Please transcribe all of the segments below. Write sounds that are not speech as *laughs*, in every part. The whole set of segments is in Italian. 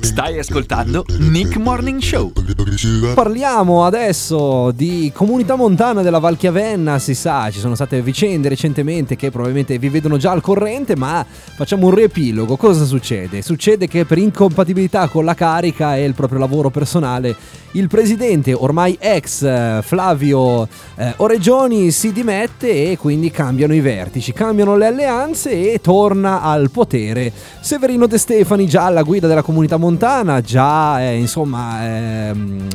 Stai ascoltando Nick Morning Show. Parliamo adesso di comunità montana della Valchiavenna, si sa, ci sono state vicende recentemente che probabilmente vi vedono già al corrente, ma facciamo un riepilogo. Cosa succede? Succede che per incompatibilità con la carica e il proprio lavoro personale, il presidente, ormai ex eh, Flavio eh, Oreggioni, si dimette e quindi cambiano i vertici, cambiano le alleanze e torna al potere Severino De Stefani, già alla guida della comunità montana, già eh, insomma... Ehm,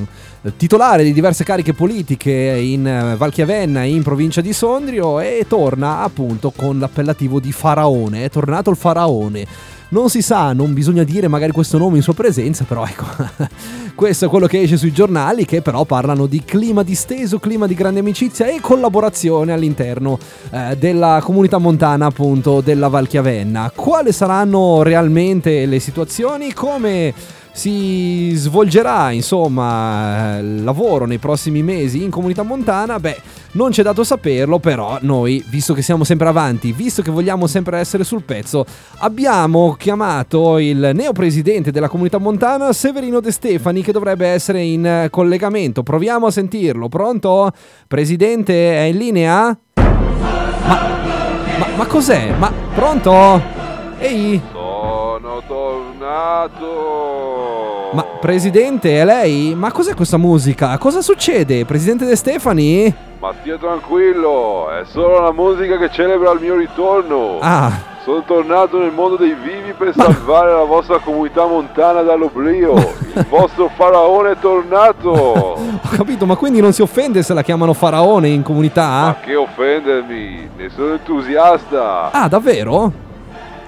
titolare di diverse cariche politiche in eh, Valchiavenna in provincia di Sondrio e torna appunto con l'appellativo di faraone, è tornato il faraone. Non si sa, non bisogna dire magari questo nome in sua presenza, però ecco, *laughs* questo è quello che esce sui giornali che però parlano di clima disteso, clima di grande amicizia e collaborazione all'interno eh, della comunità montana appunto della Valchiavenna. Quali saranno realmente le situazioni? Come si svolgerà insomma il lavoro nei prossimi mesi in comunità montana, beh, non c'è dato saperlo, però noi, visto che siamo sempre avanti, visto che vogliamo sempre essere sul pezzo, abbiamo chiamato il neopresidente della comunità montana, Severino De Stefani, che dovrebbe essere in collegamento. Proviamo a sentirlo. Pronto? Presidente, è in linea? Ma, ma, ma cos'è? Ma pronto? Ehi? Sono tornato! Ma presidente, è lei? Ma cos'è questa musica? Cosa succede? Presidente De Stefani? Ma stia tranquillo, è solo la musica che celebra il mio ritorno. Ah, Sono tornato nel mondo dei vivi per salvare la vostra comunità montana dall'oblio. Il vostro faraone è tornato. ho capito, ma quindi non si offende se la chiamano faraone in Ma comunità? che offendermi, ne sono entusiasta. Ah, davvero?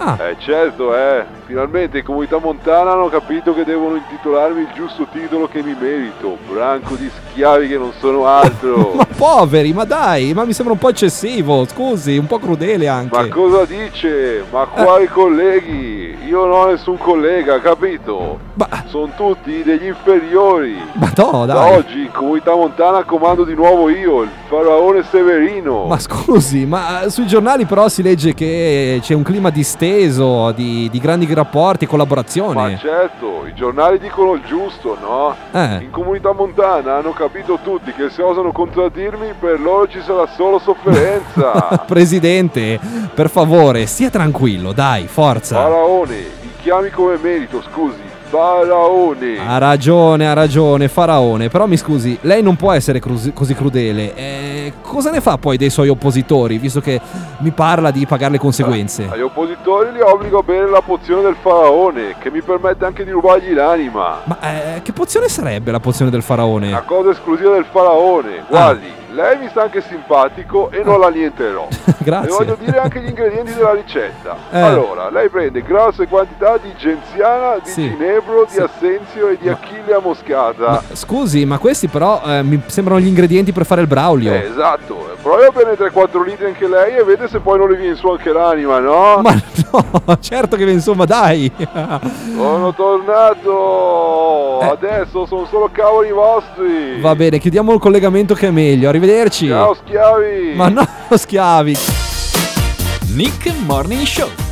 Ah, Eh certo, eh. Finalmente in comunità montana hanno capito che devono intitolarmi il giusto titolo che mi merito. Branco di schiavi che non sono altro. *laughs* ma poveri, ma dai, ma mi sembra un po' eccessivo, scusi, un po' crudele anche. Ma cosa dice? Ma quali colleghi? Io non ho nessun collega, capito? Ma, Sono tutti degli inferiori. ma no, Da dai. oggi in comunità montana comando di nuovo io, il faraone Severino. Ma scusi, ma eh, sui giornali però si legge che c'è un clima disteso, di, di grandi rapporti e Ma collaborazione. certo, i giornali dicono il giusto, no? Eh. In comunità montana hanno capito tutti che se osano contraddirmi per loro ci sarà solo sofferenza. *laughs* Presidente, per favore, stia tranquillo, dai, forza. Faraone, mi chiami come merito, scusi. Faraone. Ha ragione, ha ragione, faraone. Però mi scusi, lei non può essere crus- così crudele. Eh, cosa ne fa poi dei suoi oppositori, visto che mi parla di pagare le conseguenze? Agli oppositori li obbligo a bere la pozione del faraone, che mi permette anche di rubargli l'anima. Ma eh, che pozione sarebbe la pozione del Una faraone? cosa esclusiva del faraone. Guardi, lei mi sta anche simpatico e non la nienterò. *laughs* Grazie. voglio dire anche gli ingredienti della ricetta. Eh. Allora, lei prende grosse quantità di genziana, di Sì. ginebro, di Sì. assenzio e di achille a moscata. Ma, scusi, ma questi però eh, mi sembrano gli ingredienti per fare il braulio. Eh, esatto, provi a bere 3-4 litri anche lei e vede se poi non le viene su anche l'anima, no? Ma no, *laughs* certo che insomma, dai. *laughs* Sono tornato! Eh. Adesso sono solo cavoli vostri! Va bene, chiudiamo il collegamento che è meglio. Arrivederci. Ciao schiavi! Ma no, schiavi. Nick Morning Show.